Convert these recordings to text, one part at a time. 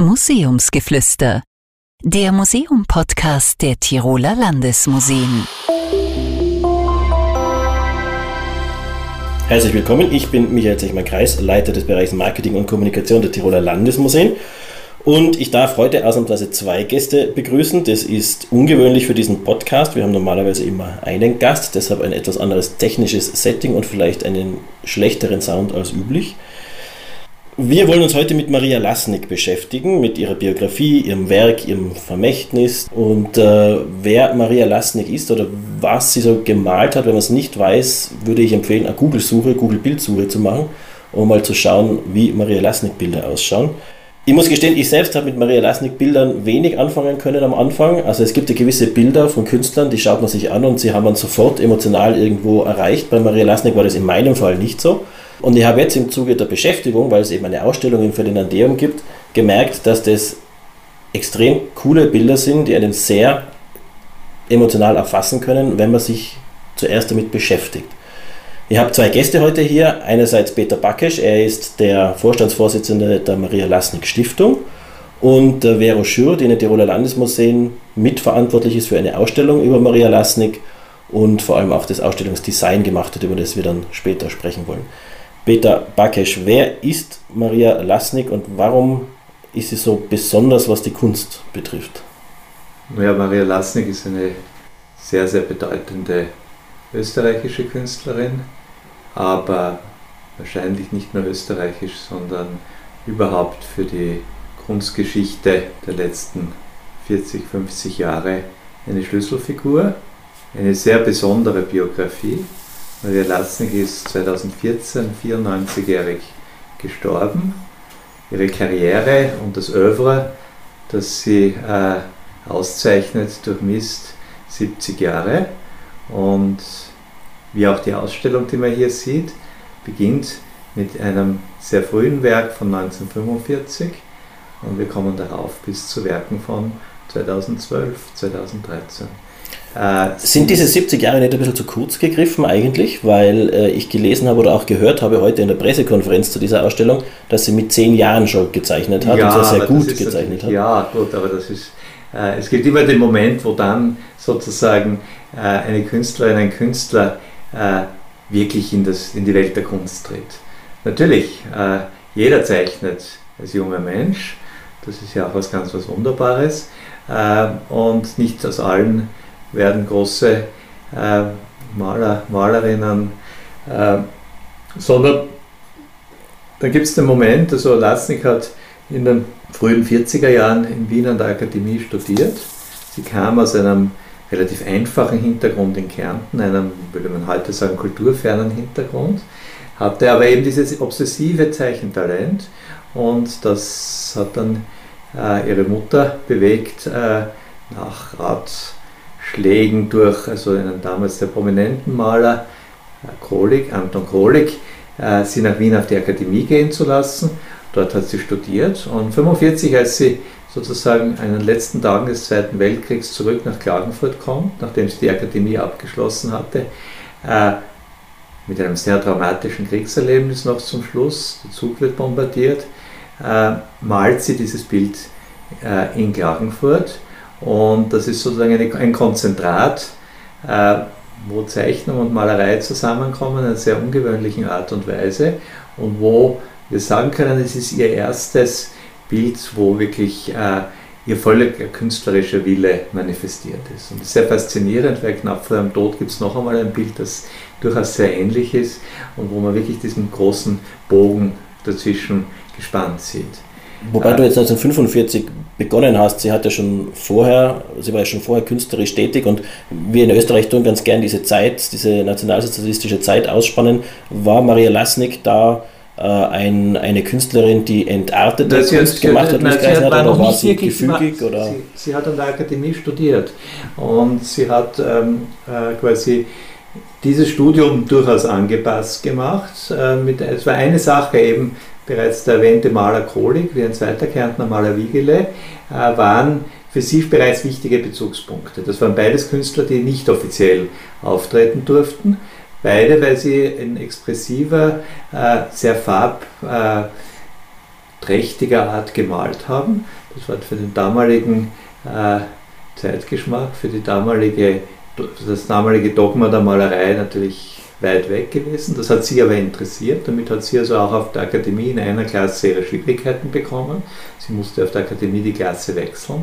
Museumsgeflüster, der Museum-Podcast der Tiroler Landesmuseen. Herzlich willkommen, ich bin Michael Zechmann-Kreis, Leiter des Bereichs Marketing und Kommunikation der Tiroler Landesmuseen. Und ich darf heute ausnahmsweise zwei Gäste begrüßen. Das ist ungewöhnlich für diesen Podcast. Wir haben normalerweise immer einen Gast, deshalb ein etwas anderes technisches Setting und vielleicht einen schlechteren Sound als üblich. Wir wollen uns heute mit Maria Lasnik beschäftigen, mit ihrer Biografie, ihrem Werk, ihrem Vermächtnis und äh, wer Maria Lasnik ist oder was sie so gemalt hat. Wenn man es nicht weiß, würde ich empfehlen, eine Google-Suche, Google-Bildsuche zu machen, um mal zu schauen, wie Maria Lasnik-Bilder ausschauen. Ich muss gestehen, ich selbst habe mit Maria Lasnik Bildern wenig anfangen können am Anfang. Also es gibt ja gewisse Bilder von Künstlern, die schaut man sich an und sie haben man sofort emotional irgendwo erreicht. Bei Maria Lasnik war das in meinem Fall nicht so. Und ich habe jetzt im Zuge der Beschäftigung, weil es eben eine Ausstellung im Ferdinandeum gibt, gemerkt, dass das extrem coole Bilder sind, die einen sehr emotional erfassen können, wenn man sich zuerst damit beschäftigt. Ich habe zwei Gäste heute hier. Einerseits Peter Bakesch, er ist der Vorstandsvorsitzende der Maria Lasnik Stiftung und der Vero Schür, die in den Tiroler Landesmuseen mitverantwortlich ist für eine Ausstellung über Maria Lasnik und vor allem auch das Ausstellungsdesign gemacht hat, über das wir dann später sprechen wollen. Peter Bakesch, wer ist Maria Lasnik und warum ist sie so besonders, was die Kunst betrifft? Ja, Maria Lasnik ist eine sehr, sehr bedeutende österreichische Künstlerin, aber wahrscheinlich nicht nur österreichisch, sondern überhaupt für die Kunstgeschichte der letzten 40, 50 Jahre eine Schlüsselfigur, eine sehr besondere Biografie. Maria Lasnik ist 2014 94-jährig gestorben. Ihre Karriere und das Oeuvre, das sie äh, auszeichnet, durchmisst 70 Jahre. Und wie auch die Ausstellung, die man hier sieht, beginnt mit einem sehr frühen Werk von 1945 und wir kommen darauf bis zu Werken von 2012, 2013. Äh, Sind diese 70 Jahre nicht ein bisschen zu kurz gegriffen eigentlich? Weil äh, ich gelesen habe oder auch gehört habe heute in der Pressekonferenz zu dieser Ausstellung, dass sie mit 10 Jahren schon gezeichnet hat ja, und sehr, sehr gut gezeichnet hat. Ja, gut, aber das ist, äh, es gibt immer den Moment, wo dann sozusagen äh, eine Künstlerin, ein Künstler äh, wirklich in, das, in die Welt der Kunst tritt. Natürlich, jeder zeichnet als junger Mensch, das ist ja auch was ganz was Wunderbares und nicht aus allen werden große äh, Maler, Malerinnen, äh, sondern dann gibt es den Moment, also Lasnik hat in den frühen 40er Jahren in Wien an der Akademie studiert. Sie kam aus einem relativ einfachen Hintergrund in Kärnten, einem, würde man heute sagen, kulturfernen Hintergrund, hatte aber eben dieses obsessive Zeichentalent und das hat dann äh, ihre Mutter bewegt, äh, nach Rat Schlägen durch also einen damals sehr prominenten Maler, Krolik, Anton Krolik, äh, sie nach Wien auf die Akademie gehen zu lassen. Dort hat sie studiert und 1945, als sie sozusagen in den letzten Tagen des Zweiten Weltkriegs zurück nach Klagenfurt kommt, nachdem sie die Akademie abgeschlossen hatte, äh, mit einem sehr dramatischen Kriegserlebnis noch zum Schluss, der Zug wird bombardiert, äh, malt sie dieses Bild in Klagenfurt und das ist sozusagen eine, ein Konzentrat, äh, wo Zeichnung und Malerei zusammenkommen in einer sehr ungewöhnlichen Art und Weise und wo wir sagen können, es ist ihr erstes Bild, wo wirklich äh, ihr voller künstlerischer Wille manifestiert ist. Und das ist sehr faszinierend, weil knapp vor ihrem Tod gibt es noch einmal ein Bild, das durchaus sehr ähnlich ist und wo man wirklich diesen großen Bogen dazwischen gespannt sieht. Wobei du jetzt 1945 begonnen hast, sie hat ja schon vorher, sie war ja schon vorher künstlerisch tätig und wir in Österreich tun ganz gern diese Zeit, diese nationalsozialistische Zeit ausspannen. War Maria Lasnik da äh, ein, eine Künstlerin, die entartete nein, Kunst hat, gemacht hat, nein, sie hat, hat oder war sie gefügig? Oder? Sie, sie, hat an der Akademie studiert und sie hat ähm, äh, quasi dieses Studium durchaus angepasst gemacht. Äh, mit, es war eine Sache eben, bereits der erwähnte Maler Krolik wie ein zweiter Kärntner Maler Wiegele äh, waren für sie bereits wichtige Bezugspunkte. Das waren beides Künstler, die nicht offiziell auftreten durften. Beide, weil sie ein expressiver, äh, sehr farb, äh, Art gemalt haben. Das war für den damaligen Zeitgeschmack, für die damalige, das damalige Dogma der Malerei natürlich weit weg gewesen. Das hat sie aber interessiert. Damit hat sie also auch auf der Akademie in einer Klasse ihre Schwierigkeiten bekommen. Sie musste auf der Akademie die Klasse wechseln.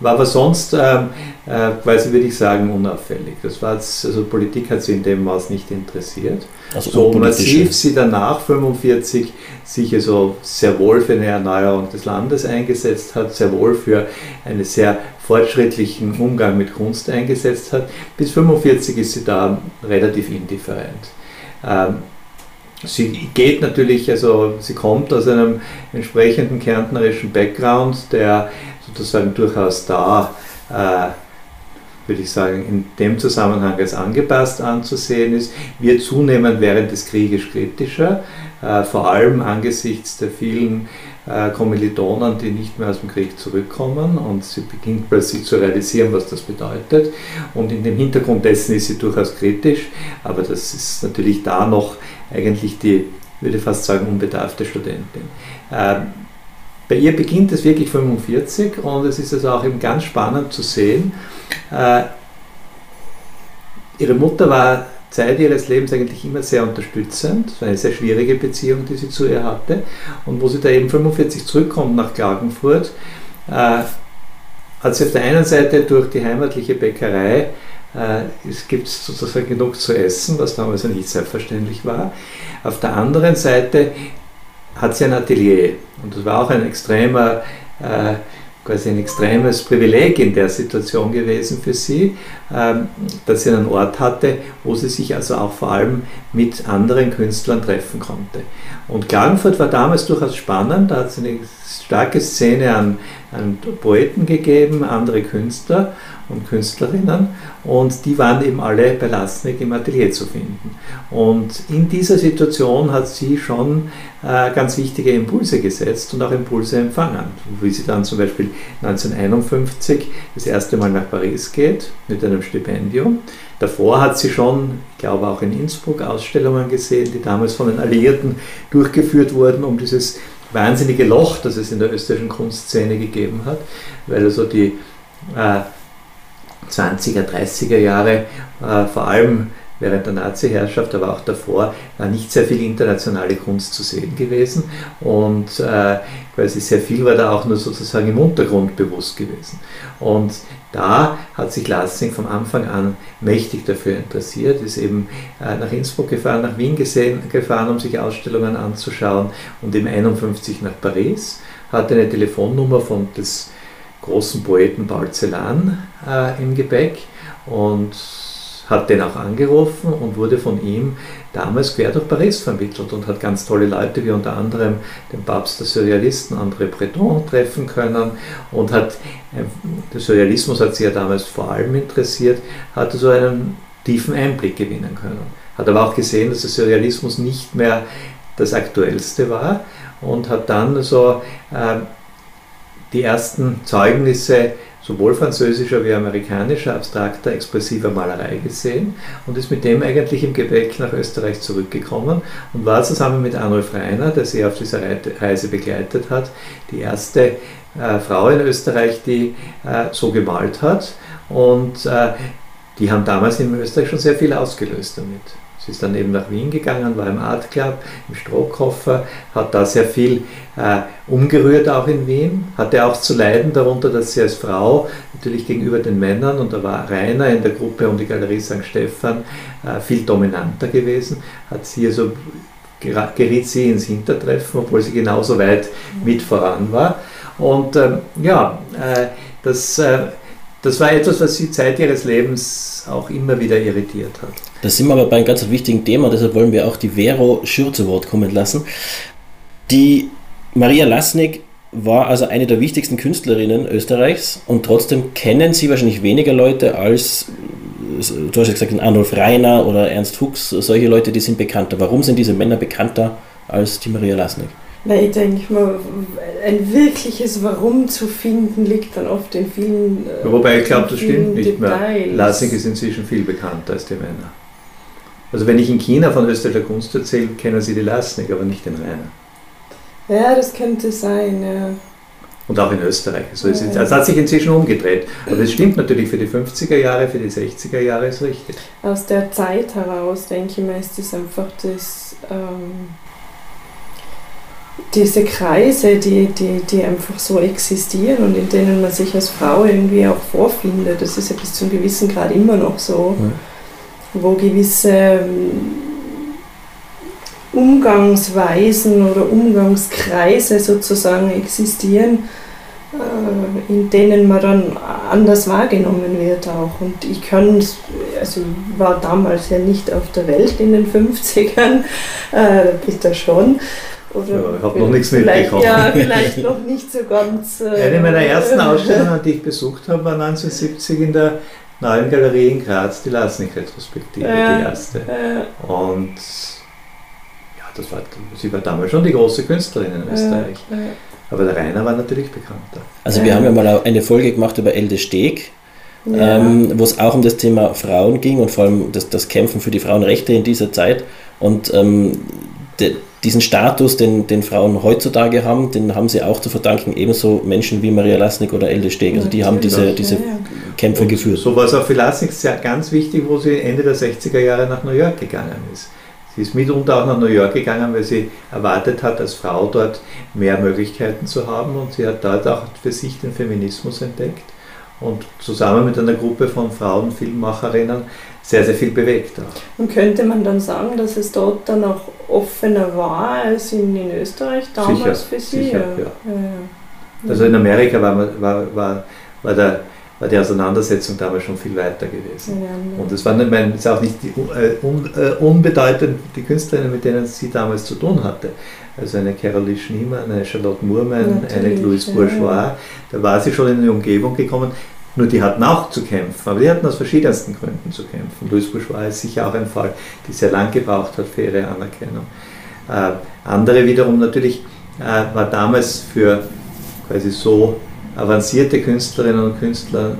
War aber sonst, ähm, äh, quasi würde ich sagen, unauffällig. Das war also Politik hat sie in dem Maß nicht interessiert. Also so massiv sie danach 45 sich also sehr wohl für eine Erneuerung des Landes eingesetzt hat, sehr wohl für einen sehr fortschrittlichen Umgang mit Kunst eingesetzt hat. Bis 45 ist sie da relativ indifferent. Ähm, sie geht natürlich, also sie kommt aus einem entsprechenden kärntnerischen Background, der sozusagen durchaus da äh, würde ich sagen, in dem Zusammenhang als angepasst anzusehen ist, wird zunehmend während des Krieges kritischer, äh, vor allem angesichts der vielen äh, Kommilitonen, die nicht mehr aus dem Krieg zurückkommen und sie beginnt plötzlich zu realisieren, was das bedeutet. Und in dem Hintergrund dessen ist sie durchaus kritisch, aber das ist natürlich da noch eigentlich die, würde fast sagen, unbedarfte Studentin. Ähm, bei ihr beginnt es wirklich 45 und es ist also auch eben ganz spannend zu sehen. Äh, ihre Mutter war Zeit ihres Lebens eigentlich immer sehr unterstützend. Es war eine sehr schwierige Beziehung, die sie zu ihr hatte. Und wo sie da eben 45 zurückkommt nach Klagenfurt, äh, hat sie auf der einen Seite durch die heimatliche Bäckerei es gibt sozusagen genug zu essen, was damals nicht selbstverständlich war. Auf der anderen Seite hat sie ein Atelier und das war auch ein extremer, äh, quasi ein extremes Privileg in der Situation gewesen für sie, ähm, dass sie einen Ort hatte, wo sie sich also auch vor allem mit anderen Künstlern treffen konnte. Und Klagenfurt war damals durchaus spannend, da hat es eine starke Szene an, an Poeten gegeben, andere Künstler und Künstlerinnen und die waren eben alle bei Lasnik im Atelier zu finden. Und in dieser Situation hat sie schon äh, ganz wichtige Impulse gesetzt und auch Impulse empfangen, wie sie dann zum Beispiel 1951 das erste Mal nach Paris geht mit einem Stipendium. Davor hat sie schon, ich glaube auch in Innsbruck, Ausstellungen gesehen, die damals von den Alliierten durchgeführt wurden, um dieses wahnsinnige Loch, das es in der österreichischen Kunstszene gegeben hat, weil also die äh, 20er, 30er Jahre, äh, vor allem während der Nazi-Herrschaft, aber auch davor, war nicht sehr viel internationale Kunst zu sehen gewesen und äh, quasi sehr viel war da auch nur sozusagen im Untergrund bewusst gewesen. Und da hat sich Lassing von Anfang an mächtig dafür interessiert, ist eben äh, nach Innsbruck gefahren, nach Wien gesehen, gefahren, um sich Ausstellungen anzuschauen. Und im 51 nach Paris, hatte eine Telefonnummer von des großen Poeten Paul Celan äh, im Gepäck. Und hat den auch angerufen und wurde von ihm damals quer durch Paris vermittelt und hat ganz tolle Leute wie unter anderem den Papst der Surrealisten André Breton treffen können und hat, äh, der Surrealismus hat sich ja damals vor allem interessiert, hatte so einen tiefen Einblick gewinnen können. Hat aber auch gesehen, dass der Surrealismus nicht mehr das Aktuellste war und hat dann so äh, die ersten Zeugnisse sowohl französischer wie amerikanischer, abstrakter, expressiver Malerei gesehen und ist mit dem eigentlich im Gepäck nach Österreich zurückgekommen und war zusammen mit Arnulf Reiner, der sie auf dieser Reise begleitet hat, die erste äh, Frau in Österreich, die äh, so gemalt hat und äh, die haben damals in Österreich schon sehr viel ausgelöst damit. Sie ist dann eben nach Wien gegangen, war im Art Club, im Strohkoffer, hat da sehr viel äh, umgerührt auch in Wien, hatte auch zu leiden darunter, dass sie als Frau natürlich gegenüber den Männern, und da war Rainer in der Gruppe um die Galerie St. Stephan äh, viel dominanter gewesen, hat sie also geriet sie ins Hintertreffen, obwohl sie genauso weit mit voran war. Und ähm, ja, äh, das, äh, das war etwas, was sie Zeit ihres Lebens auch immer wieder irritiert hat. Da sind wir aber bei einem ganz wichtigen Thema, deshalb wollen wir auch die Vero Schür zu Wort kommen lassen. Die Maria Lasnik war also eine der wichtigsten Künstlerinnen Österreichs und trotzdem kennen sie wahrscheinlich weniger Leute als, du hast ja gesagt, Arnulf Reiner oder Ernst Fuchs, solche Leute, die sind bekannter. Warum sind diese Männer bekannter als die Maria Lasnik? Na, ich denke mal, ein wirkliches Warum zu finden liegt dann oft in vielen. Äh, Wobei ich glaube, das stimmt nicht Details. mehr. Lasnik ist inzwischen viel bekannter als die Männer. Also wenn ich in China von österreichischer Kunst erzähle, kennen sie die Lasnik, aber nicht den Rainer. Ja, das könnte sein, ja. Und auch in Österreich. Also es, Ja. also hat sich inzwischen umgedreht. Aber es stimmt natürlich für die 50er Jahre, für die 60er Jahre ist richtig. Aus der Zeit heraus, denke ich mir, ist das einfach das, ähm, diese Kreise, die, die, die einfach so existieren und in denen man sich als Frau irgendwie auch vorfindet. Das ist ja bis zu einem gewissen Grad immer noch so, wo gewisse ähm, Umgangsweisen oder Umgangskreise sozusagen existieren, äh, in denen man dann anders wahrgenommen wird auch. Und ich kann, also ich war damals ja nicht auf der Welt in den 50ern, äh, bitte schon. Oder Ja, ich hab noch nichts mitbekommen. Ja, vielleicht noch nicht so ganz. äh, Eine meiner ersten Ausstellungen, die ich besucht habe, war 1970 in der Neuen Galerie in Graz, die Lasnik-Retrospektive, Ja. die erste. äh, Und ja, das war, sie war damals schon die große Künstlerin in Österreich. äh, Aber der Rainer war natürlich bekannter. Also wir Ja. haben ja mal eine Folge gemacht über Elde Steg, ja. ähm, wo es auch um das Thema Frauen ging und vor allem das, das Kämpfen für die Frauenrechte in dieser Zeit. Und ähm, de, diesen Status, den, den Frauen heutzutage haben, den haben sie auch zu verdanken, ebenso Menschen wie Maria Lasnik oder Elde Steg. Also die haben diese, diese ja, ja. Kämpfe Und geführt. So war es auch für Lasnik sehr ganz wichtig, wo sie Ende der 60er Jahre nach New York gegangen ist. Sie ist mitunter auch nach New York gegangen, weil sie erwartet hat, als Frau dort mehr Möglichkeiten zu haben und sie hat dort auch für sich den Feminismus entdeckt und zusammen mit einer Gruppe von Frauen, Filmemacherinnen, sehr, sehr viel bewegt auch. Und könnte man dann sagen, dass es dort dann auch offener war als in, in Österreich damals Sicher, für Sie? sicher, ja. ja. ja. Also in Amerika war, war, war, war, der, war die Auseinandersetzung damals schon viel weiter gewesen. Ja, Und es waren ich meine, es ist auch nicht die, äh, un, äh, unbedeutend die Künstlerinnen, mit denen sie damals zu tun hatte. Also eine Caroline Schneemann, eine Charlotte Murman, eine Louise ja, Bourgeois. Da war sie schon in eine Umgebung gekommen. Nur die hatten auch zu kämpfen, aber die hatten aus verschiedensten Gründen zu kämpfen. Louise Bourgeois ist sicher auch ein Fall, die sehr lang gebraucht hat für ihre Anerkennung. Äh, andere wiederum natürlich äh, war damals für quasi so avancierte Künstlerinnen und Künstler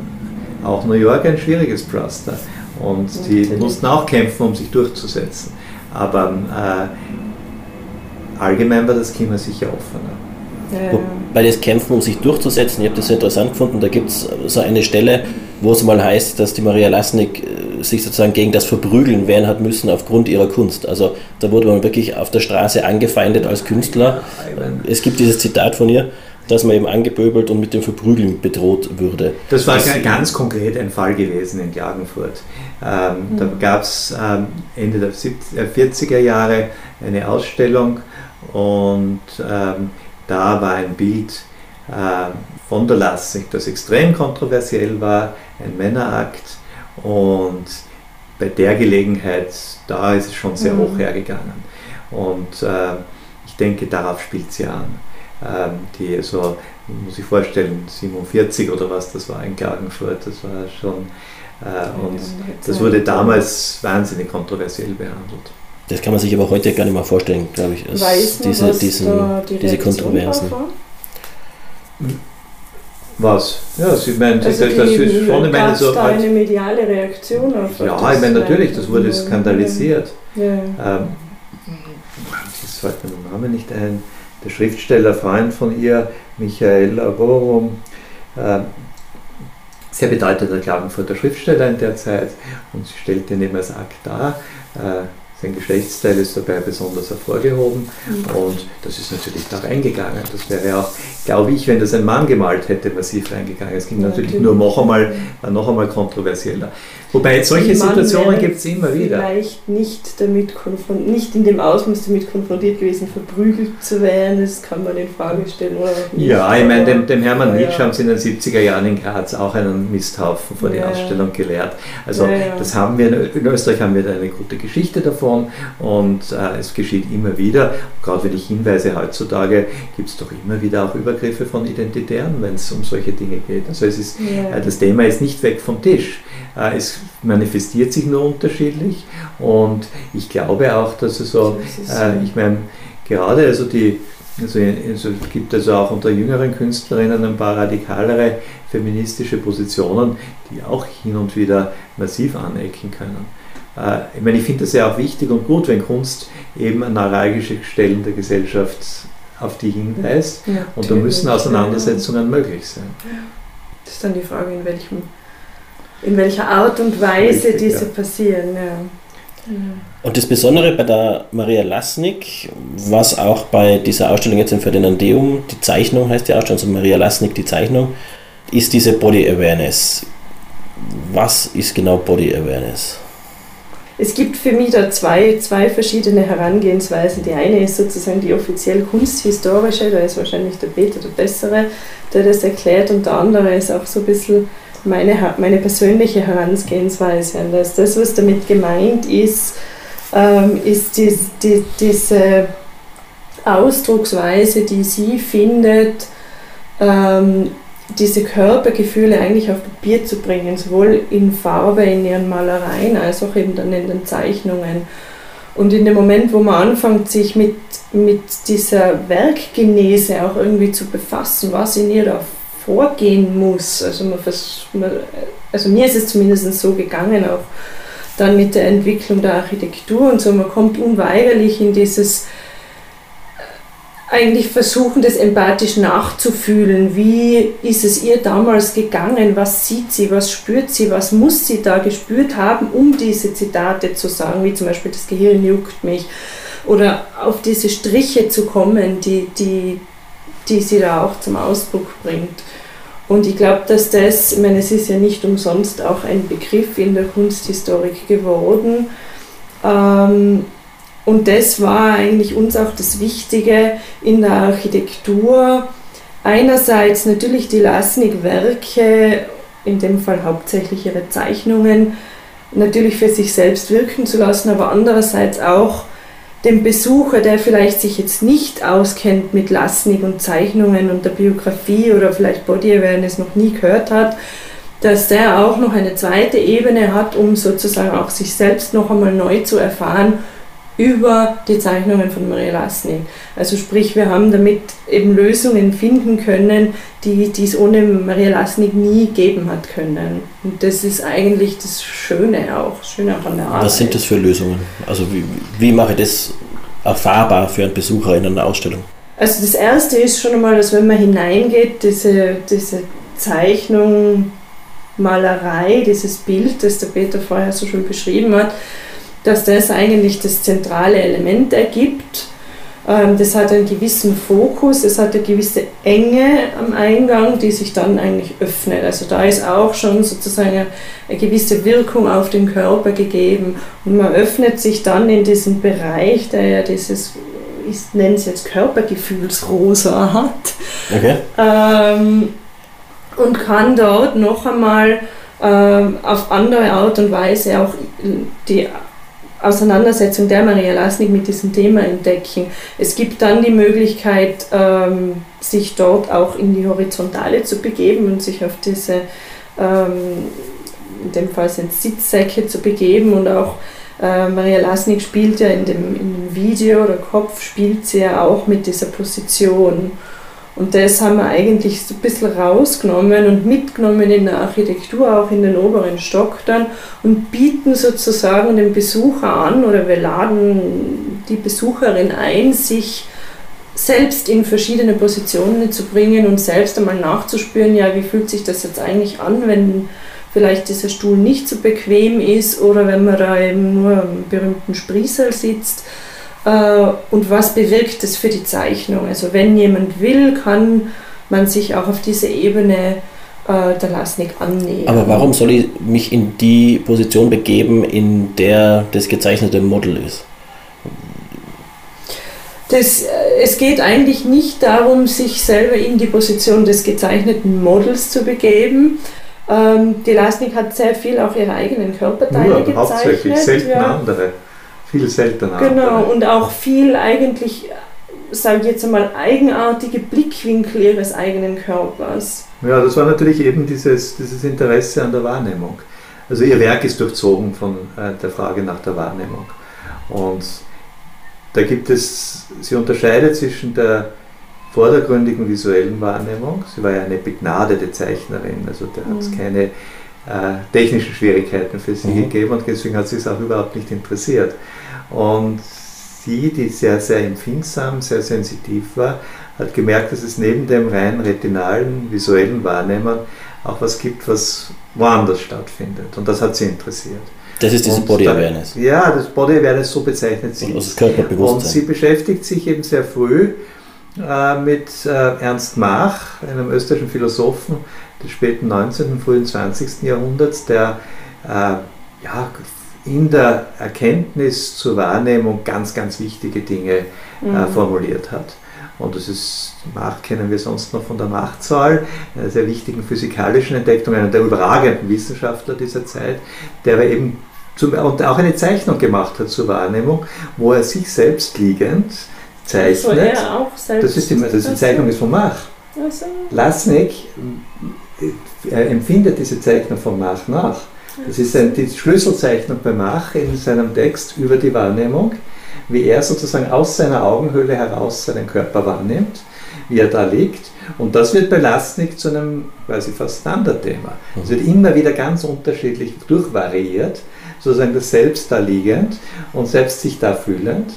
auch New York ein schwieriges Pflaster. Und die Natürlich. mussten auch kämpfen, um sich durchzusetzen. Aber äh, allgemein war das Klima sicher offener. Ja. Wobei das Kämpfen, um sich durchzusetzen, ich habe das sehr interessant gefunden, da gibt es so eine Stelle, wo es mal heißt, dass die Maria Lasnik äh, sich sozusagen gegen das Verprügeln wehren hat müssen aufgrund ihrer Kunst. Also da wurde man wirklich auf der Straße angefeindet als Künstler. Es gibt dieses Zitat von ihr, dass man eben angepöbelt und mit dem Verprügeln bedroht würde. Das war Das- ga- ganz konkret ein Fall gewesen in Klagenfurt. Ähm, Da gab es ähm, Ende der 70, äh, 40er Jahre eine Ausstellung und ähm, da war ein Bild äh, von der Lassig, das extrem kontroversiell war, ein Männerakt und bei der Gelegenheit, da ist es schon sehr Mhm. hoch hergegangen. Und äh, ich denke, darauf spielt sie an. Ähm, die so, muss ich vorstellen, 47 oder was das war in Klagenfurt, das war schon, äh, und das wurde damals wahnsinnig kontroversiell behandelt. Das kann man sich aber heute gar nicht mehr vorstellen, glaube ich. Weiß man, diese, was diesen, da die diese Kontroversen. war? Was? Ja, Sie meinen, Also das, das ist schon, ich meine, so, da halt- eine mediale Reaktion auf ja, das ich meine, natürlich, das wurde Ja. skandalisiert. Ja. Ähm, jetzt fällt mir der Name nicht ein, der Schriftsteller, Freund von ihr, Michael Aborum, ähm, sehr bedeutender Klagenfurter Schriftsteller in der Zeit und sie stellt ihn eben als Akt dar. Äh, sein Geschlechtsteil ist dabei besonders hervorgehoben und das ist natürlich da reingegangen. Das wäre auch, glaube ich, wenn das ein Mann gemalt hätte, massiv reingegangen. Es ging Ja, natürlich natürlich. nur noch einmal, noch einmal kontroversieller. Wobei solche Situationen gibt es immer wieder. Vielleicht nicht damit konfron- nicht in dem Ausmaß damit konfrontiert gewesen, verprügelt zu werden, das kann man in Frage stellen oder nicht. Ja, ich meine, dem, dem Hermann Nitsch ja. haben sie in den 70er Jahren in Graz auch einen Misthaufen vor die Ja. Ausstellung gelehrt. Also Ja, das haben wir, in Österreich haben wir da eine gute Geschichte davon und äh, es geschieht immer wieder. Gerade wenn ich hinweise, heutzutage gibt es doch immer wieder auch Übergriffe von Identitären, wenn es um solche Dinge geht. Also es ist, äh, das Thema ist nicht weg vom Tisch. Äh, es manifestiert sich nur unterschiedlich und ich glaube auch, dass es so, äh, ich meine, gerade also die, also, also es gibt also auch unter jüngeren Künstlerinnen ein paar radikalere feministische Positionen, die auch hin und wieder massiv anecken können. Äh, ich meine, ich finde das ja auch wichtig und gut, wenn Kunst eben an neuralgische Stellen der Gesellschaft auf die hinweist. Ja, Und da müssen Auseinandersetzungen möglich sein. ja. Das ist dann die Frage, in, welchem, in welcher Art und Weise Richtig, diese ja. passieren. Ja. Und das Besondere bei der Maria Lasnik, was auch bei dieser Ausstellung jetzt im Ferdinandeum, die Zeichnung heißt die Ausstellung, also Maria Lasnik, die Zeichnung, ist diese Body Awareness. Was ist genau Body Awareness? Es gibt für mich da zwei, zwei verschiedene Herangehensweisen. Die eine ist sozusagen die offiziell kunsthistorische, da ist wahrscheinlich der Peter der Bessere, der das erklärt, und der andere ist auch so ein bisschen meine, meine persönliche Herangehensweise. Und das, das, was damit gemeint ist, ähm, ist dies, die, diese Ausdrucksweise, die sie findet, ähm, diese Körpergefühle eigentlich auf Papier zu bringen, sowohl in Farbe in ihren Malereien als auch eben dann in den Zeichnungen. Und in dem Moment, wo man anfängt, sich mit, mit dieser Werkgenese auch irgendwie zu befassen, was in ihr da vorgehen muss, also, man vers also mir ist es zumindest so gegangen, auch dann mit der Entwicklung der Architektur und so, man kommt unweigerlich in dieses eigentlich versuchen, das empathisch nachzufühlen. Wie ist es ihr damals gegangen? Was sieht sie? Was spürt sie? Was muss sie da gespürt haben, um diese Zitate zu sagen, wie zum Beispiel das Gehirn juckt mich? Oder auf diese Striche zu kommen, die, die, die sie da auch zum Ausdruck bringt. Und ich glaube, dass das, ich meine, es ist ja nicht umsonst auch ein Begriff in der Kunsthistorik geworden. Ähm, und das war eigentlich uns auch das Wichtige in der Architektur. Einerseits natürlich die Lasnik-Werke, in dem Fall hauptsächlich ihre Zeichnungen, natürlich für sich selbst wirken zu lassen, aber andererseits auch dem Besucher, der vielleicht sich jetzt nicht auskennt mit Lasnik und Zeichnungen und der Biografie oder vielleicht Body Awareness noch nie gehört hat, dass der auch noch eine zweite Ebene hat, um sozusagen auch sich selbst noch einmal neu zu erfahren über die Zeichnungen von Maria Lasnik. Also sprich, wir haben damit eben Lösungen finden können, die, die es ohne Maria Lasnik nie geben hat können. Und das ist eigentlich das Schöne auch, das Schöne auch an der Arbeit. Was sind das für Lösungen? Also wie, wie mache ich das erfahrbar für einen Besucher in einer Ausstellung? Also das erste ist schon einmal, dass wenn man hineingeht, diese, diese Zeichnung, Malerei, dieses Bild, das der Peter vorher so schön beschrieben hat, dass das eigentlich das zentrale Element ergibt. Ähm, Das hat einen gewissen Fokus, es hat eine gewisse Enge am Eingang, die sich dann eigentlich öffnet. Also da ist auch schon sozusagen eine, gewisse Wirkung auf den Körper gegeben und man öffnet sich dann in diesen Bereich, der ja dieses, ich nenne es jetzt Körpergefühlsrosa hat Okay. ähm, und kann dort noch einmal ähm, auf andere Art und Weise auch die Auseinandersetzung der Maria Lasnik mit diesem Thema entdecken. Es gibt dann die Möglichkeit, ähm, sich dort auch in die Horizontale zu begeben und sich auf diese, ähm, in dem Fall sind Sitzsäcke zu begeben und auch äh, Maria Lasnik spielt ja in dem, in dem Video oder Kopf spielt sie ja auch mit dieser Position. Und das haben wir eigentlich so ein bisschen rausgenommen und mitgenommen in der Architektur, auch in den oberen Stock dann und bieten sozusagen den Besucher an oder wir laden die Besucherin ein, sich selbst in verschiedene Positionen zu bringen und selbst einmal nachzuspüren, ja, wie fühlt sich das jetzt eigentlich an, wenn vielleicht dieser Stuhl nicht so bequem ist oder wenn man da eben nur am berühmten Sprießel sitzt. Äh, Und was bewirkt das für die Zeichnung? Also wenn jemand will, kann man sich auch auf diese Ebene äh, der Lasnik annähern. Aber warum soll ich mich in die Position begeben, in der das gezeichnete Model ist? Das, äh, es geht eigentlich nicht darum, sich selber in die Position des gezeichneten Models zu begeben. Ähm, die Lasnik hat sehr viel auch ihre eigenen Körperteile Nur, gezeichnet. hauptsächlich, selten ja. andere. Viel seltener Genau, und auch viel eigentlich, sage ich jetzt einmal, eigenartige Blickwinkel ihres eigenen Körpers. Ja, das war natürlich eben dieses, dieses Interesse an der Wahrnehmung. Also ihr Werk ist durchzogen von äh, der Frage nach der Wahrnehmung. Und da gibt es, sie unterscheidet zwischen der vordergründigen visuellen Wahrnehmung, sie war ja eine begnadete Zeichnerin, also da hat es Mhm. keine technischen Schwierigkeiten für sie Mhm. gegeben und deswegen hat sie es auch überhaupt nicht interessiert. Und sie, die sehr, sehr empfindsam, sehr sensitiv war, hat gemerkt, dass es neben dem rein retinalen, visuellen Wahrnehmen auch was gibt, was woanders stattfindet. Und das hat sie interessiert. Das ist diese Body Awareness. Ja, das Body Awareness, so bezeichnet sie es. Und sie beschäftigt sich eben sehr früh äh, mit äh, Ernst Mach, einem österreichischen Philosophen des späten 19., frühen 20. Jahrhunderts, der äh, ja, in der Erkenntnis zur Wahrnehmung ganz, ganz wichtige Dinge mhm. formuliert hat. Und das ist, Mach kennen wir sonst noch von der Machtzahl, einer sehr wichtigen physikalischen Entdeckung, einer der überragenden Wissenschaftler dieser Zeit, der aber eben zum, und auch eine Zeichnung gemacht hat zur Wahrnehmung, wo er sich selbst liegend zeichnet. Auch selbst das ist die, das die Zeichnung ist von Mach. Also. Lasnik empfindet diese Zeichnung von Mach nach. Das ist ein, die Schlüsselzeichnung bei Mach in seinem Text über die Wahrnehmung, wie er sozusagen aus seiner Augenhöhle heraus seinen Körper wahrnimmt, wie er da liegt. Und das wird bei Lasnik zu einem quasi fast Standardthema. Es wird immer wieder ganz unterschiedlich durchvariiert, sozusagen das Selbst da liegend und selbst sich da fühlend.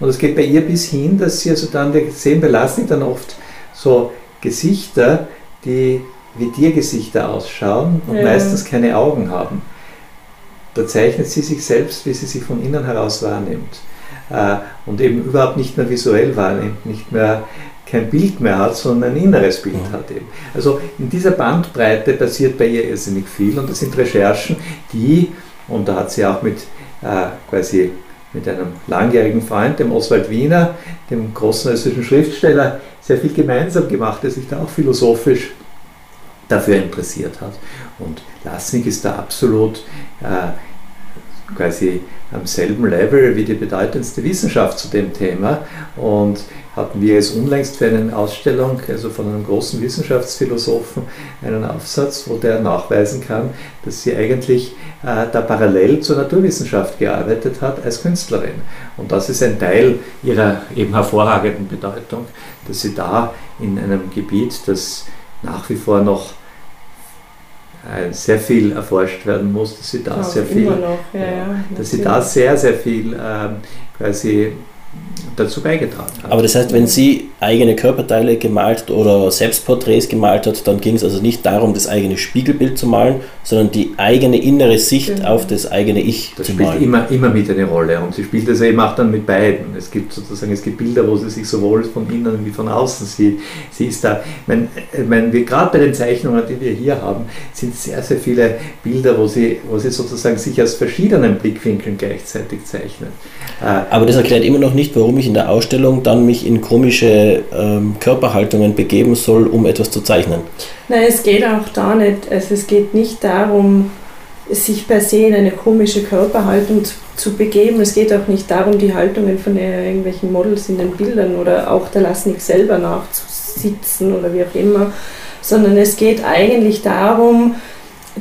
Und es geht bei ihr bis hin, dass sie also dann, wir sehen bei Lasnik dann oft so Gesichter, die wie Tiergesichter ausschauen und ja. meistens keine Augen haben. Da zeichnet sie sich selbst, wie sie sich von innen heraus wahrnimmt. Äh, und eben überhaupt nicht mehr visuell wahrnimmt, nicht mehr kein Bild mehr hat, sondern ein inneres Bild ja. hat eben. Also in dieser Bandbreite passiert bei ihr irrsinnig viel und das sind Recherchen, die, und da hat sie auch mit äh, quasi mit einem langjährigen Freund, dem Oswald Wiener, dem großen österreichischen Schriftsteller, sehr viel gemeinsam gemacht, der sich da auch philosophisch dafür interessiert hat. Und Lasnik ist da absolut äh, quasi am selben Level wie die bedeutendste Wissenschaft zu dem Thema und hatten wir jetzt unlängst für eine Ausstellung, also von einem großen Wissenschaftsphilosophen, einen Aufsatz, wo der nachweisen kann, dass sie eigentlich äh, da parallel zur Naturwissenschaft gearbeitet hat als Künstlerin. Und das ist ein Teil ihrer eben hervorragenden Bedeutung, dass sie da in einem Gebiet, das nach wie vor noch äh, sehr viel erforscht werden muss, dass sie da sehr viel, noch, ja, ja, dass sie da sehr, sehr viel ähm, quasi dazu beigetragen hat. Aber das heißt, wenn sie eigene Körperteile gemalt oder Selbstporträts gemalt hat, dann ging es also nicht darum, das eigene Spiegelbild zu malen, sondern die eigene innere Sicht genau. auf das eigene Ich das zu spielt malen. Immer, immer mit eine Rolle und sie spielt das eben auch dann mit beiden. Es gibt sozusagen, es gibt Bilder, wo sie sich sowohl von innen wie von außen sieht. Sie ist da, mein, mein, gerade bei den Zeichnungen, die wir hier haben, sind sehr, sehr viele Bilder, wo sie, wo sie sozusagen sich aus verschiedenen Blickwinkeln gleichzeitig zeichnet. Äh, Aber das erklärt immer noch nicht, warum ich in der Ausstellung dann mich in komische ähm, Körperhaltungen begeben soll, um etwas zu zeichnen. Nein, es geht auch da nicht. Also es geht nicht darum, sich per se in eine komische Körperhaltung zu, zu begeben. Es geht auch nicht darum, die Haltungen von irgendwelchen Models in den Bildern oder auch der Lasnik selber nachzusitzen oder wie auch immer, sondern es geht eigentlich darum,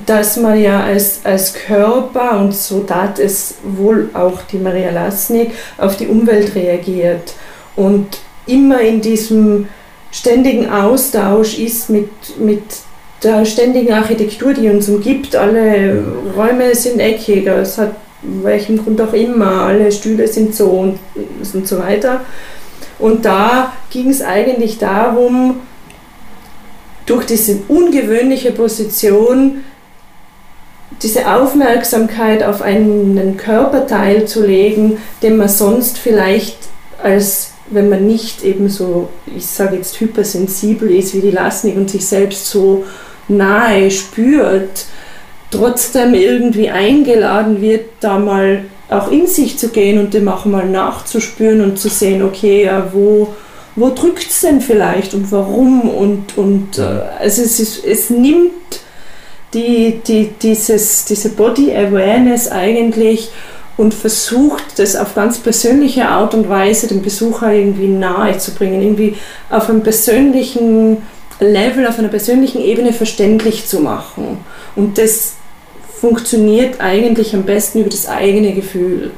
dass man ja als, als Körper, und so tat es wohl auch die Maria Lasnik, auf die Umwelt reagiert und immer in diesem ständigen Austausch ist mit, mit der ständigen Architektur, die uns umgibt. Alle Räume sind eckig, es hat welchem Grund auch immer, alle Stühle sind so und, und so weiter. Und da ging es eigentlich darum, durch diese ungewöhnliche Position diese Aufmerksamkeit auf einen Körperteil zu legen, den man sonst vielleicht als wenn man nicht eben so, ich sage jetzt hypersensibel ist wie die Lasnik und sich selbst so nahe spürt, trotzdem irgendwie eingeladen wird, da mal auch in sich zu gehen und dem auch mal nachzuspüren und zu sehen, okay, ja, wo, wo drückt es denn vielleicht und warum und, und äh, also es, ist, es nimmt die, die, dieses, diese Body Awareness eigentlich und versucht, das auf ganz persönliche Art und Weise dem Besucher irgendwie nahe zu bringen, irgendwie auf einem persönlichen Level, auf einer persönlichen Ebene verständlich zu machen. Und das funktioniert eigentlich am besten über das eigene Gefühl.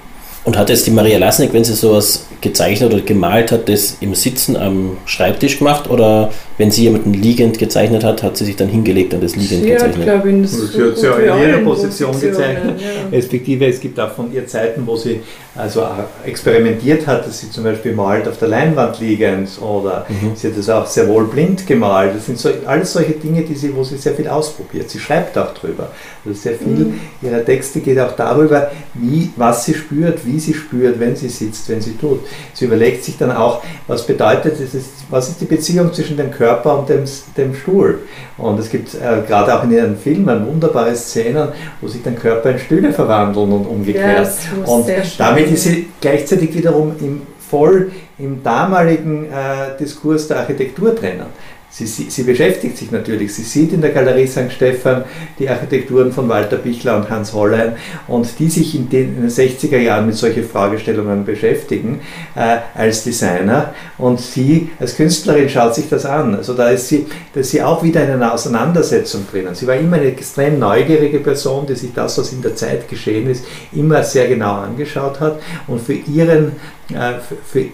Und hat jetzt die Maria Lasnik, wenn sie sowas gezeichnet oder gemalt hat, das im Sitzen am Schreibtisch gemacht oder wenn sie jemanden liegend gezeichnet hat, hat sie sich dann hingelegt und das liegend Sie gezeichnet? hat, glaube ich, so Sie hat sie gut auch wie in jeder Position gezeichnet. ja. Respektive, es gibt auch von ihr Zeiten, wo sie also experimentiert hat, dass sie zum Beispiel malt auf der Leinwand liegend oder Mhm. sie hat es auch sehr wohl blind gemalt. Das sind so, alles solche Dinge, die sie, wo sie sehr viel ausprobiert. Sie schreibt auch drüber. Also sehr viel Mhm. ihrer Texte geht auch darüber, wie, was sie spürt, wie sie spürt, wenn sie sitzt, wenn sie tut. Sie überlegt sich dann auch, was bedeutet es, was ist die Beziehung zwischen dem Körper und dem, dem Stuhl. Und es gibt äh, gerade auch in ihren Filmen wunderbare Szenen, wo sich dann Körper in Stühle verwandeln und Ja, umgekehrt. das muss und damit ist sie gleichzeitig wiederum im, voll im damaligen äh, Diskurs der Architektur drinnen. Sie, sie, sie beschäftigt sich natürlich, sie sieht in der Galerie St. Stephan die Architekturen von Walter Bichler und Hans Hollein und die sich in den, in den 60er Jahren mit solchen Fragestellungen beschäftigen äh, als Designer und sie als Künstlerin schaut sich das an. Also da ist sie, da ist sie auch wieder in einer Auseinandersetzung drinnen. Sie war immer eine extrem neugierige Person, die sich das, was in der Zeit geschehen ist, immer sehr genau angeschaut hat und für ihren, äh, für,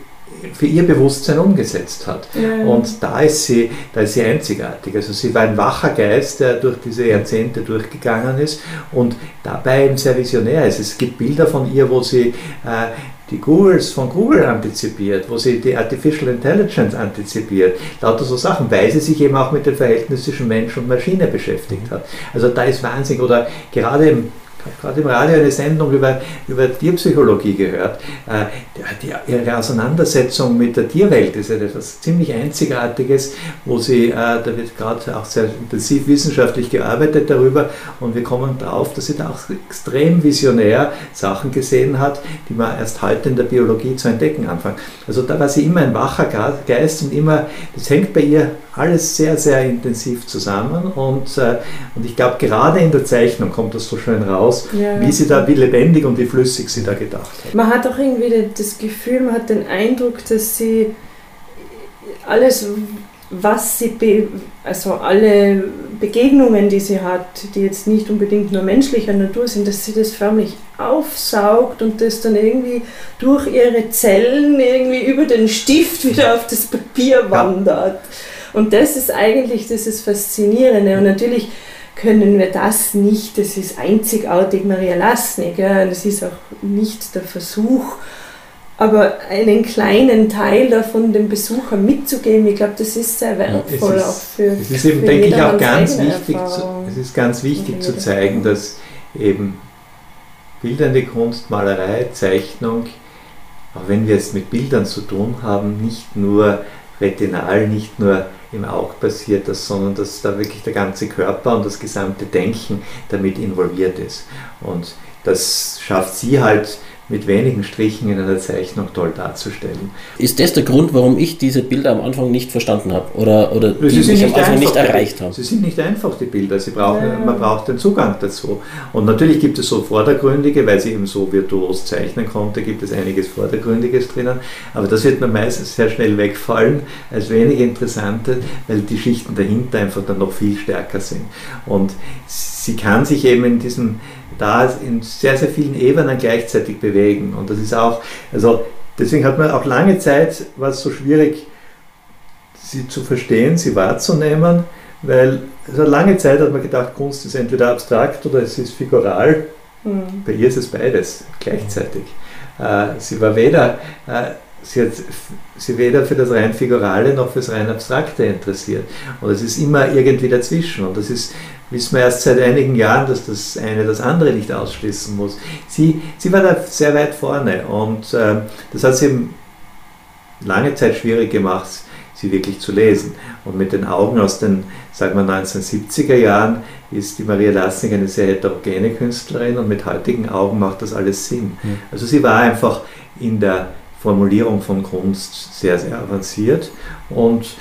für ihr Bewusstsein umgesetzt hat. Ja. Und da ist, sie, da ist sie einzigartig. Also sie war ein wacher Geist, der durch diese Jahrzehnte durchgegangen ist und dabei eben sehr visionär ist. Es gibt Bilder von ihr, wo sie äh, die Googles von Google antizipiert, wo sie die Artificial Intelligence antizipiert, lauter so Sachen, weil sie sich eben auch mit dem Verhältnis zwischen Mensch und Maschine beschäftigt hat. Also da ist Wahnsinn. Oder gerade im gerade im Radio eine Sendung über, über Tierpsychologie gehört. Äh, die, ihre Auseinandersetzung mit der Tierwelt ist etwas ziemlich Einzigartiges, wo sie, äh, da wird gerade auch sehr intensiv wissenschaftlich gearbeitet darüber und wir kommen darauf, dass sie da auch extrem visionär Sachen gesehen hat, die man erst heute in der Biologie zu entdecken anfangen. Also da war sie immer ein wacher Geist und immer, das hängt bei ihr alles sehr, sehr intensiv zusammen und, äh, und ich glaube, gerade in der Zeichnung kommt das so schön raus, Ja. wie sie da, wie lebendig und wie flüssig sie da gedacht hat. Man hat auch irgendwie das Gefühl, man hat den Eindruck, dass sie alles, was sie, be also alle Begegnungen, die sie hat, die jetzt nicht unbedingt nur menschlicher Natur sind, dass sie das förmlich aufsaugt und das dann irgendwie durch ihre Zellen irgendwie über den Stift wieder auf das Papier wandert. Und das ist eigentlich dieses Faszinierende. Und natürlich können wir das nicht, das ist einzigartig Maria Lasnik, ja, das ist auch nicht der Versuch, aber einen kleinen Teil davon dem Besucher mitzugeben, ich glaube, das ist sehr wertvoll Es ist- auch für Es ist eben, denke ich, auch ganz wichtig, zu, es ist ganz wichtig Und zu zeigen, dass eben bildende Kunst, Malerei, Zeichnung, auch wenn wir es mit Bildern zu tun haben, nicht nur retinal, nicht nur im Auge passiert sondern dass da wirklich der ganze Körper und das gesamte Denken damit involviert ist. Und das schafft sie halt mit wenigen Strichen in einer Zeichnung toll darzustellen. Ist das der Grund, warum ich diese Bilder am Anfang nicht verstanden habe oder, oder die Sie sind mich am Anfang einfach, nicht erreicht haben? Sie sind nicht einfach, die Bilder. Sie brauchen, Ja. Man braucht den Zugang dazu. Und natürlich gibt es so vordergründige, weil sie eben so virtuos zeichnen konnte, gibt es einiges Vordergründiges drinnen. Aber das wird mir meistens sehr schnell wegfallen als wenig interessante, weil die Schichten dahinter einfach dann noch viel stärker sind. Und sie kann sich eben in diesem, da in sehr, sehr vielen Ebenen gleichzeitig bewegen. Und das ist auch, also deswegen hat man auch lange Zeit, war es so schwierig, sie zu verstehen, sie wahrzunehmen, weil also lange Zeit hat man gedacht, Kunst ist entweder abstrakt oder es ist figural. Hm. Bei ihr ist es beides gleichzeitig. Äh, sie war weder, äh, sie, hat, sie weder für das rein Figurale noch für das rein Abstrakte interessiert. Und es ist immer irgendwie dazwischen. Und das ist, wissen wir erst seit einigen Jahren, dass das eine das andere nicht ausschließen muss. Sie, sie war da sehr weit vorne und äh, das hat sie eben lange Zeit schwierig gemacht, sie wirklich zu lesen. Und mit den Augen aus den, sagen wir, 1970er Jahren ist die Maria Lassing eine sehr heterogene Künstlerin und mit heutigen Augen macht das alles Sinn. Mhm. Also sie war einfach in der Formulierung von Kunst sehr, sehr avanciert und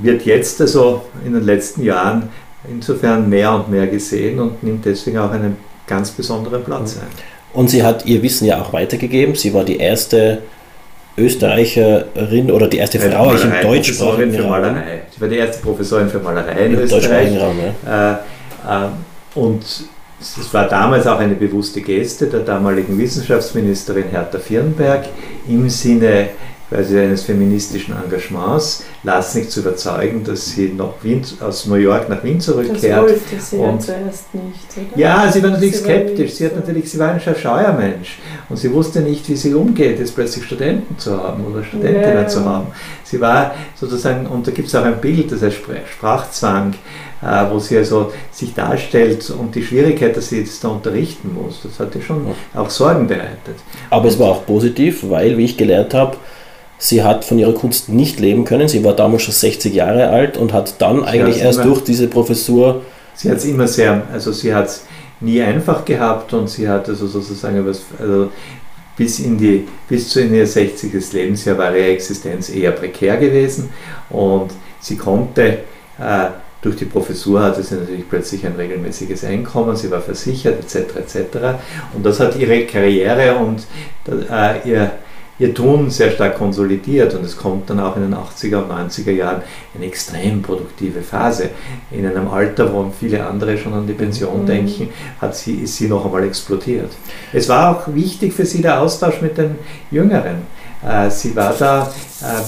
wird jetzt also in den letzten Jahren insofern mehr und mehr gesehen und nimmt deswegen auch einen ganz besonderen Platz ein. Und sie hat ihr Wissen ja auch weitergegeben. Sie war die erste Österreicherin oder die erste Frau eigentlich im Malerei, deutschsprachigen Raum. Malerei. Sie war die erste Professorin für Malerei in Im Österreich. Raum, ja. Äh, ähm, und es war damals auch eine bewusste Geste der damaligen Wissenschaftsministerin Hertha Firnberg im Sinne quasi eines feministischen Engagements, Lasnik zu überzeugen, dass sie nach Wien, aus New York nach Wien zurückkehrt. Das wollte sie und, zuerst nicht, oder? Ja, sie war natürlich sie skeptisch. War sie, hat natürlich, sie war ein scheuer Mensch und sie wusste nicht, wie sie umgeht, jetzt plötzlich Studenten zu haben oder Studentinnen ja. zu haben. Sie war sozusagen, und da gibt es auch ein Bild, das heißt Sprachzwang, äh, wo sie also sich darstellt und die Schwierigkeit, dass sie jetzt da unterrichten muss, das hat ihr schon auch Sorgen bereitet. Aber und es war auch positiv, weil, wie ich gelernt habe, Sie hat von ihrer Kunst nicht leben können. Sie war damals schon 60 Jahre alt und hat dann sie eigentlich erst immer, durch diese Professur. Sie hat es immer sehr, also sie hat es nie einfach gehabt und sie hat also sozusagen was, also bis, in die, bis zu in ihr 60. Lebensjahr war ihre Existenz eher prekär gewesen und sie konnte äh, durch die Professur hatte sie natürlich plötzlich ein regelmäßiges Einkommen, sie war versichert etc. etc. Und das hat ihre Karriere und äh, ihr ihr Tun sehr stark konsolidiert und es kommt dann auch in den 80er und 90er Jahren eine extrem produktive Phase. In einem Alter, wo viele andere schon an die Pension mhm. denken, hat sie, ist sie noch einmal explodiert. Es war auch wichtig für sie der Austausch mit den Jüngeren. Äh, sie war da, äh,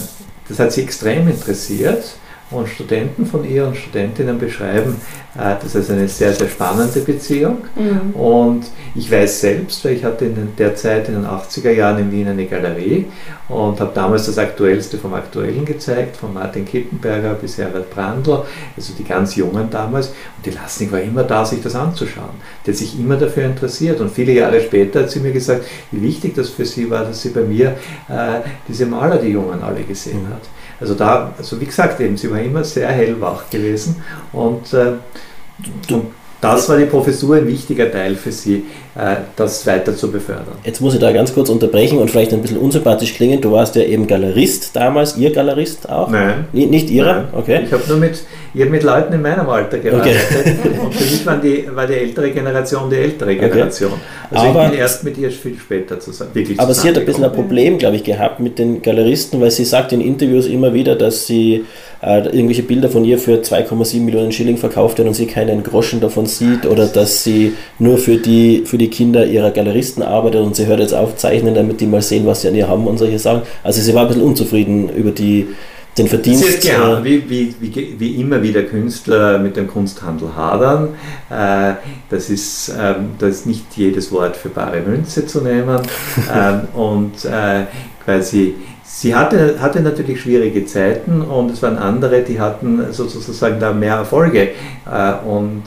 das hat sie extrem interessiert und Studenten von ihr und Studentinnen beschreiben, äh, das ist eine sehr, sehr spannende Beziehung. Mhm. Und ich weiß selbst, weil ich hatte in der Zeit in den 80er Jahren in Wien eine Galerie und habe damals das Aktuellste vom Aktuellen gezeigt, von Martin Kippenberger bis Herbert Brandl, also die ganz Jungen damals. Und die Lasnik war immer da, sich das anzuschauen. Die hat sich immer dafür interessiert. Und viele Jahre später hat sie mir gesagt, wie wichtig das für sie war, dass sie bei mir äh, diese Maler, die Jungen alle gesehen mhm. hat. Also da, also wie gesagt, eben, sie war immer sehr hellwach gewesen und äh, du, das war die Professur ein wichtiger Teil für sie, äh, das weiter zu befördern. Jetzt muss ich da ganz kurz unterbrechen und vielleicht ein bisschen unsympathisch klingen. Du warst ja eben Galerist damals, ihr Galerist auch? Nein. Nicht ihrer? Okay. Ich habe nur mit, ich hab mit Leuten in meinem Alter gearbeitet. Okay. und für mich waren die, war die ältere Generation die ältere Generation. Okay. Also aber, ich bin erst mit ihr viel später zusammen. Wirklich aber sie hat ein bisschen ein Problem, glaube ich, gehabt mit den Galeristen, weil sie sagt in Interviews immer wieder, dass sie äh, irgendwelche Bilder von ihr für 2,7 Millionen Schilling verkauft hat und sie keinen Groschen davon sieht oder dass sie nur für die, für die Kinder ihrer Galeristen arbeitet und sie hört jetzt auf zeichnen, damit die mal sehen, was sie an ihr haben und solche Sachen. Also sie war ein bisschen unzufrieden über die, den Verdienst. Es ist klar, wie, wie, wie, wie, immer wieder Künstler mit dem Kunsthandel hadern. Äh, das, ist, ähm, das ist nicht jedes Wort für bare Münze zu nehmen. Ähm, und äh, quasi Sie hatte, hatte natürlich schwierige Zeiten und es waren andere, die hatten sozusagen da mehr Erfolge. Äh, und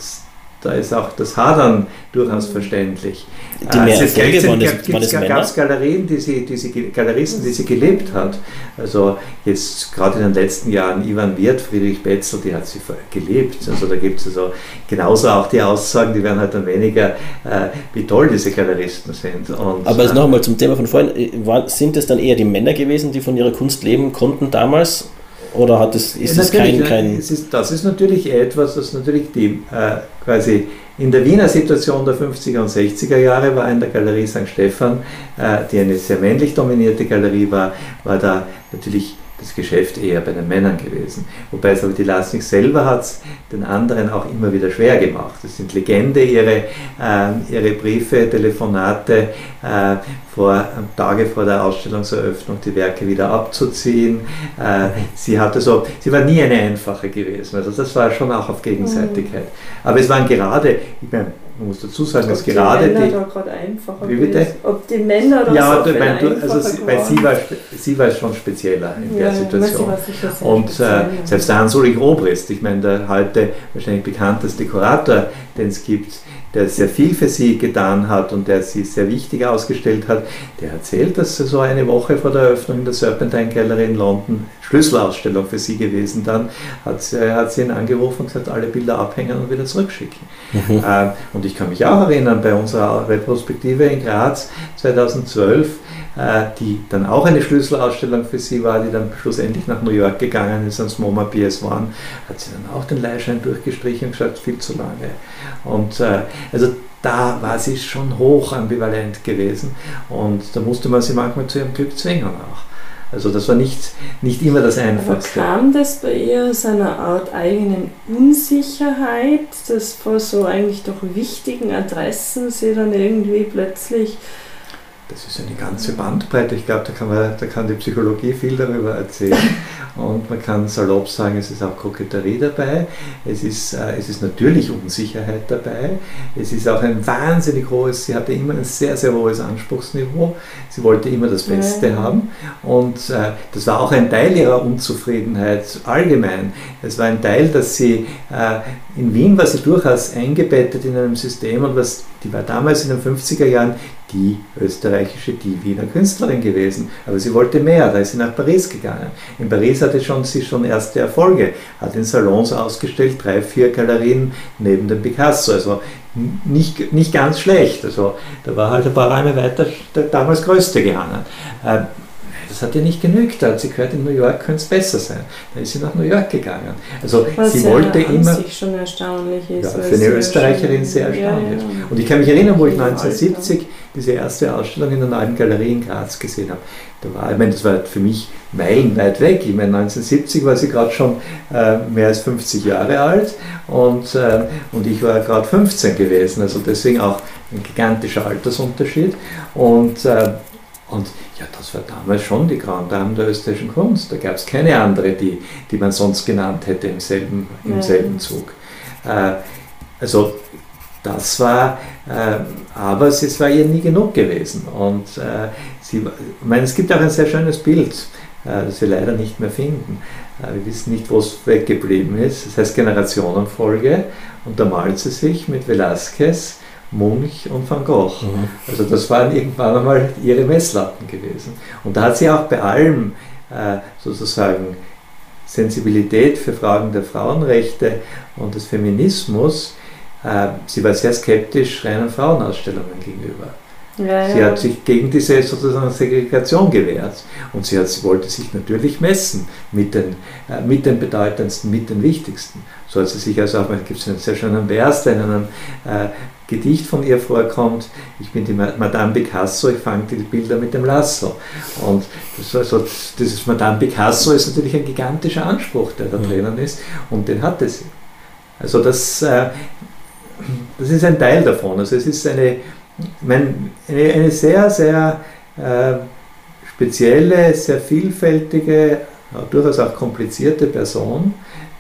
da ist auch das Hadern durchaus verständlich. Die mehr äh, waren das, gab es Galerien, die sie, die sie, Galeristen, die sie gelebt hat. Also jetzt gerade in den letzten Jahren Ivan Wirth, Friedrich Betzel, die hat sie gelebt. Also da gibt es also genauso auch die Aussagen, die werden halt dann weniger, äh, wie toll diese Galeristen sind. Und, Aber jetzt nochmal zum Thema von vorhin, äh, sind es dann eher die Männer gewesen, die von ihrer Kunst leben konnten damals? Oder hat es, ist ja, es kein. kein es ist, das ist natürlich etwas, das natürlich die äh, quasi in der Wiener Situation der 50er und 60er Jahre war in der Galerie St. Stephan, äh, die eine sehr männlich dominierte Galerie war, war da natürlich das Geschäft eher bei den Männern gewesen. Wobei es aber die Lasnik selber hat es den anderen auch immer wieder schwer gemacht. Es sind Legende, ihre, äh, ihre Briefe, Telefonate, äh, vor, Tage vor der Ausstellungseröffnung die Werke wieder abzuziehen. Äh, sie, hatte so, sie war nie eine einfache gewesen. Also das war schon auch auf Gegenseitigkeit. Aber es waren gerade, ich meine, man muss dazu sagen, dass gerade die. Männer da gerade einfacher wie bitte? Ist. Ob die Männer da ja, so du, wenn du, also sie, weil sie war, sie war schon spezieller in ja, der Situation. Und äh, selbst der Hans-Ulrich Obrist, ich meine, der heute wahrscheinlich bekannteste Kurator, den es gibt, der sehr viel für sie getan hat und der sie sehr wichtig ausgestellt hat, der erzählt, dass so eine Woche vor der Eröffnung in der Serpentine Gallery in London, Schlüsselausstellung für sie gewesen dann, hat, hat sie ihn angerufen und gesagt, alle Bilder abhängen und wieder zurückschicken. Mhm. Äh, und ich kann mich auch erinnern, bei unserer Retrospektive in Graz 2012, äh, die dann auch eine Schlüsselausstellung für sie war, die dann schlussendlich nach New York gegangen ist, ans MoMA PS1, hat sie dann auch den Leihschein durchgestrichen und gesagt, viel zu lange. Und äh, also da war sie schon hoch ambivalent gewesen und da musste man sie manchmal zu ihrem Glück zwingen auch. Also das war nicht, nicht immer das Einfachste. Aber kam das bei ihr aus einer Art eigenen Unsicherheit, dass vor so eigentlich doch wichtigen Adressen sie dann irgendwie plötzlich das ist eine ganze Bandbreite. Ich glaube, da kann, man, da kann die Psychologie viel darüber erzählen. Und man kann salopp sagen, es ist auch Koketterie dabei. Es ist, äh, es ist natürlich Unsicherheit dabei. Es ist auch ein wahnsinnig hohes, sie hatte immer ein sehr, sehr hohes Anspruchsniveau. Sie wollte immer das Beste ja. haben. Und äh, das war auch ein Teil ihrer Unzufriedenheit allgemein. Es war ein Teil, dass sie äh, in Wien war sie durchaus eingebettet in einem System und was, die war damals in den 50er Jahren die österreichische, die Wiener Künstlerin gewesen. Aber sie wollte mehr, da ist sie nach Paris gegangen. In Paris hatte schon, sie schon erste Erfolge, hat in Salons ausgestellt, drei, vier Galerien neben dem Picasso. Also nicht, nicht ganz schlecht. Also da war halt ein paar Räume weiter der damals größte gehangen. Das hat ihr nicht genügt. Da hat sie gehört, in New York könnte es besser sein. Dann ist sie nach New York gegangen. Also Was sie ja wollte immer. sich schon erstaunlich ist. Ja, für eine Österreicherin sehr erstaunlich. Ja, ja. Und ich kann mich erinnern, wo ich Im 1970 diese erste Ausstellung in der Neuen Galerie in Graz gesehen habe. Da war, ich meine, das war für mich meilenweit weg. Ich meine, 1970 war sie gerade schon äh, mehr als 50 Jahre alt und, äh, und ich war gerade 15 gewesen. Also deswegen auch ein gigantischer Altersunterschied. Und, äh, und ja, das war damals schon die Grand Dame der österreichischen Kunst. Da gab es keine andere, die, die man sonst genannt hätte im selben, im Ja. selben Zug. Äh, also das war, äh, aber es, war ihr nie genug gewesen. Und äh, sie, ich meine, es gibt auch ein sehr schönes Bild, äh, das wir leider nicht mehr finden. Äh, wir wissen nicht, wo es weggeblieben ist. Das heißt Generationenfolge. Und da malt sie sich mit Velázquez, Munch und Van Gogh. Mhm. Also das waren irgendwann einmal ihre Messlatten gewesen. Und da hat sie auch bei allem äh, sozusagen Sensibilität für Fragen der Frauenrechte und des Feminismus. Äh, sie war sehr skeptisch reinen Frauenausstellungen gegenüber. Ja, Sie ja. hat sich gegen diese sozusagen Segregation gewehrt und sie, hat, sie wollte sich natürlich messen mit den, äh, mit den bedeutendsten, mit den wichtigsten. So hat sie sich also auch, es gibt einen sehr schönen Vers, der in einem äh, Gedicht von ihr vorkommt, ich bin die Ma- Madame Picasso, ich fange die Bilder mit dem Lasso. Und das war so, dieses Madame Picasso ist natürlich ein gigantischer Anspruch, der da drinnen ist und den hatte sie. Also das, äh, das ist ein Teil davon. Also es ist eine, ich meine, eine, eine sehr, sehr äh, spezielle, sehr vielfältige, ja, durchaus auch komplizierte Person,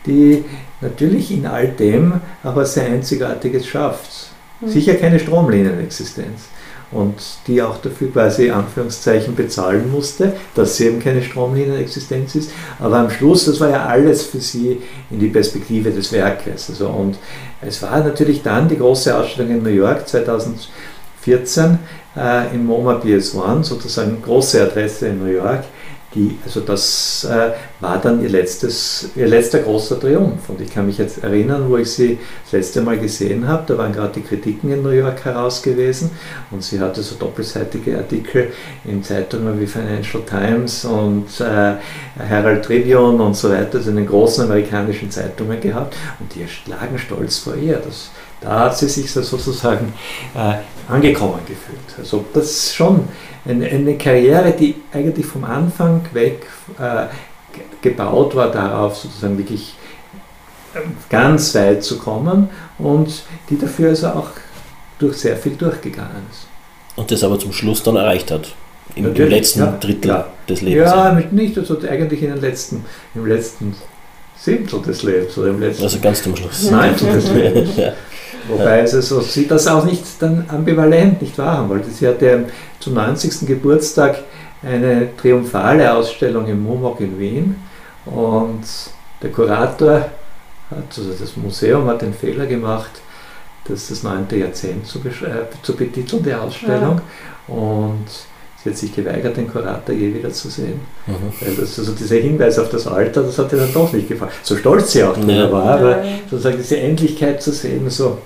die natürlich in all dem aber sehr Einzigartiges schafft. Sicher keine Stromlinienexistenz. Und die auch dafür quasi Anführungszeichen bezahlen musste, dass sie eben keine Stromlinienexistenz ist. Aber am Schluss, das war ja alles für sie in die Perspektive des Werkes. Also, und es war natürlich dann die große Ausstellung in New York 2014 äh, im MoMA PS1, sozusagen große Adresse in New York. Die, also das äh, war dann ihr, letztes, ihr letzter großer Triumph. Und ich kann mich jetzt erinnern, wo ich sie das letzte Mal gesehen habe, da waren gerade die Kritiken in New York heraus gewesen und sie hatte so doppelseitige Artikel in Zeitungen wie Financial Times und äh, Herald Tribune und so weiter, also in den großen amerikanischen Zeitungen gehabt und die lagen stolz vor ihr. Das, da hat sie sich so sozusagen äh, angekommen gefühlt. Also das ist schon eine, eine Karriere, die eigentlich vom Anfang weg äh, ge- gebaut war darauf, sozusagen wirklich ähm, ganz weit zu kommen und die dafür also auch durch sehr viel durchgegangen ist. Und das aber zum Schluss dann erreicht hat. Im, im letzten ja, Drittel klar. des Lebens. Ja, mit nicht, also eigentlich in den letzten, im letzten Siebtel des Lebens oder im letzten Also ganz zum Schluss. Des Lebens. Ja. Wobei es also, sie das auch nicht dann ambivalent nicht wahrhaben wollte. Sie hatte zum 90. Geburtstag eine triumphale Ausstellung im MUMOG in Wien und der Kurator, hat, also das Museum hat den Fehler gemacht, das das neunte Jahrzehnt zu, äh, zu betiteln, die Ausstellung. Und sie hat sich geweigert, den Kurator je wieder zu sehen. Mhm. Weil das, also dieser Hinweis auf das Alter, das hat ihr dann doch nicht gefallen. So stolz sie auch Ja. war, aber sozusagen diese Endlichkeit zu sehen, so.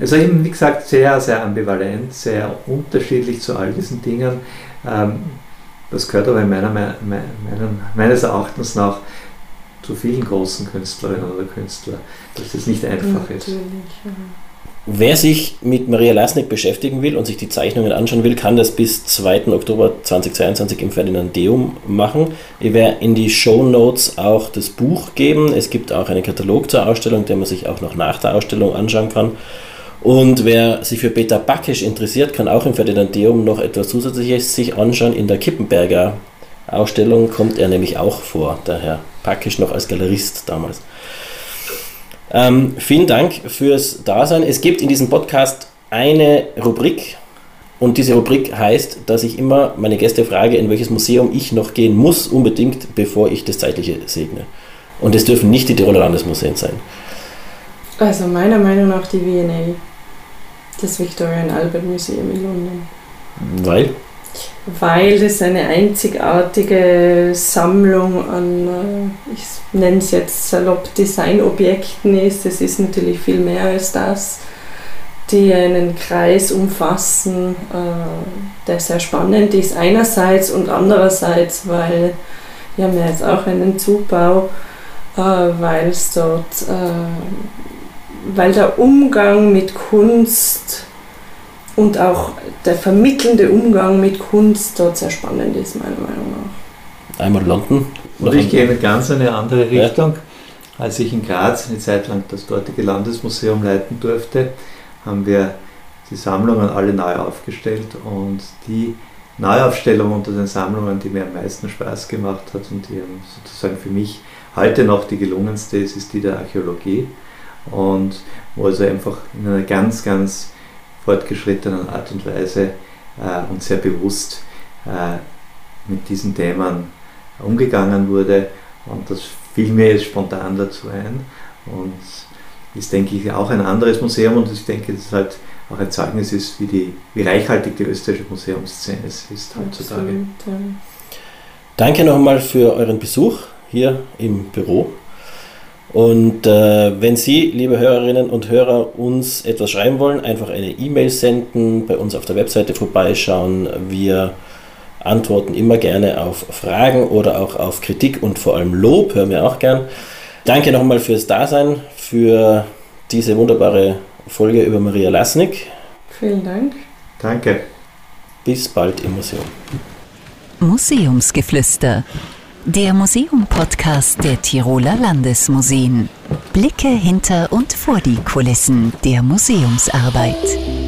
Also eben, wie gesagt, sehr, sehr ambivalent, sehr unterschiedlich zu all diesen Dingen. Ähm, das gehört aber in meiner, me- me- meinem, meines Erachtens nach zu vielen großen Künstlerinnen oder Künstlern, dass das nicht einfach ist. Natürlich. ja. Wer sich mit Maria Lasnik beschäftigen will und sich die Zeichnungen anschauen will, kann das bis 2. Oktober 2022 im Ferdinandeum machen. Ich werde in die Show Notes auch das Buch geben. Es gibt auch einen Katalog zur Ausstellung, den man sich auch noch nach der Ausstellung anschauen kann. Und wer sich für Peter Backisch interessiert, kann auch im Ferdinandeum noch etwas Zusätzliches sich anschauen. In der Kippenberger Ausstellung kommt er nämlich auch vor, der Herr Backisch noch als Galerist damals. Ähm, vielen Dank fürs Dasein. Es gibt in diesem Podcast eine Rubrik und diese Rubrik heißt, dass ich immer meine Gäste frage, in welches Museum ich noch gehen muss, unbedingt, bevor ich das Zeitliche segne. Und es dürfen nicht die Tiroler Landesmuseen sein. Also meiner Meinung nach die V&A, das Victoria and Albert Museum in London. Weil? Weil das eine einzigartige Sammlung an, äh, ich nenne es jetzt salopp, Designobjekten ist. Es ist natürlich viel mehr als das, die einen Kreis umfassen, äh, der sehr spannend ist einerseits und andererseits, weil wir haben ja jetzt auch einen Zugbau, äh, weil es dort, weil der Umgang mit Kunst und auch der vermittelnde Umgang mit Kunst dort sehr spannend ist, meiner Meinung nach. Einmal London. Und ich gehe in ganz eine andere Richtung. Ja. Als ich in Graz eine Zeit lang das dortige Landesmuseum leiten durfte, haben wir die Sammlungen alle neu aufgestellt und die Neuaufstellung unter den Sammlungen, die mir am meisten Spaß gemacht hat und die sozusagen für mich heute noch die gelungenste ist, ist die der Archäologie und wo also einfach in einer ganz, ganz fortgeschrittenen Art und Weise äh, und sehr bewusst äh, mit diesen Themen umgegangen wurde. Und das fiel mir jetzt spontan dazu ein. Und ist, denke ich, auch ein anderes Museum und ich denke, dass es halt auch ein Zeugnis ist, wie, die, wie reichhaltig die österreichische Museumsszene ist heutzutage. Absolut, ja. Danke nochmal für euren Besuch hier im Büro. Und äh, wenn Sie, liebe Hörerinnen und Hörer, uns etwas schreiben wollen, einfach eine E-Mail senden, bei uns auf der Webseite vorbeischauen. Wir antworten immer gerne auf Fragen oder auch auf Kritik und vor allem Lob, hören wir auch gern. Danke nochmal fürs Dasein, für diese wunderbare Folge über Maria Lasnik. Vielen Dank. Danke. Bis bald im Museum. Museumsgeflüster der Museum-Podcast der Tiroler Landesmuseen. Blicke hinter und vor die Kulissen der Museumsarbeit.